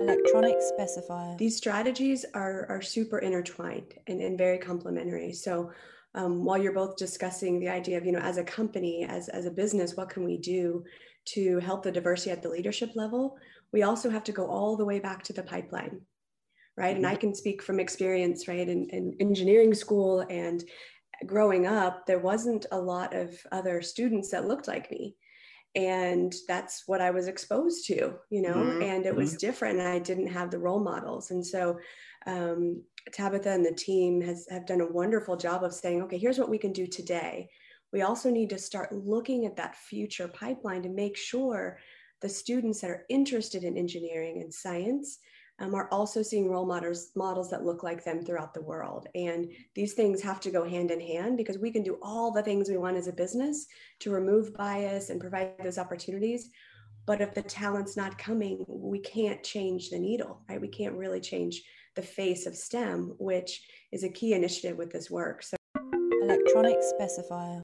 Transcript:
Electronic specifier. These strategies are, are super intertwined and, and very complementary. So um, while you're both discussing the idea of, you know, as a company, as, as a business, what can we do to help the diversity at the leadership level? We also have to go all the way back to the pipeline, right? And I mm-hmm. can speak from experience, right? In, in engineering school and growing up, there wasn't a lot of other students that looked like me and that's what i was exposed to you know mm-hmm. and it was mm-hmm. different and i didn't have the role models and so um, tabitha and the team has have done a wonderful job of saying okay here's what we can do today we also need to start looking at that future pipeline to make sure the students that are interested in engineering and science um, are also seeing role models models that look like them throughout the world. And these things have to go hand in hand because we can do all the things we want as a business to remove bias and provide those opportunities. But if the talent's not coming we can't change the needle right? We can't really change the face of stem which is a key initiative with this work. So electronic specifier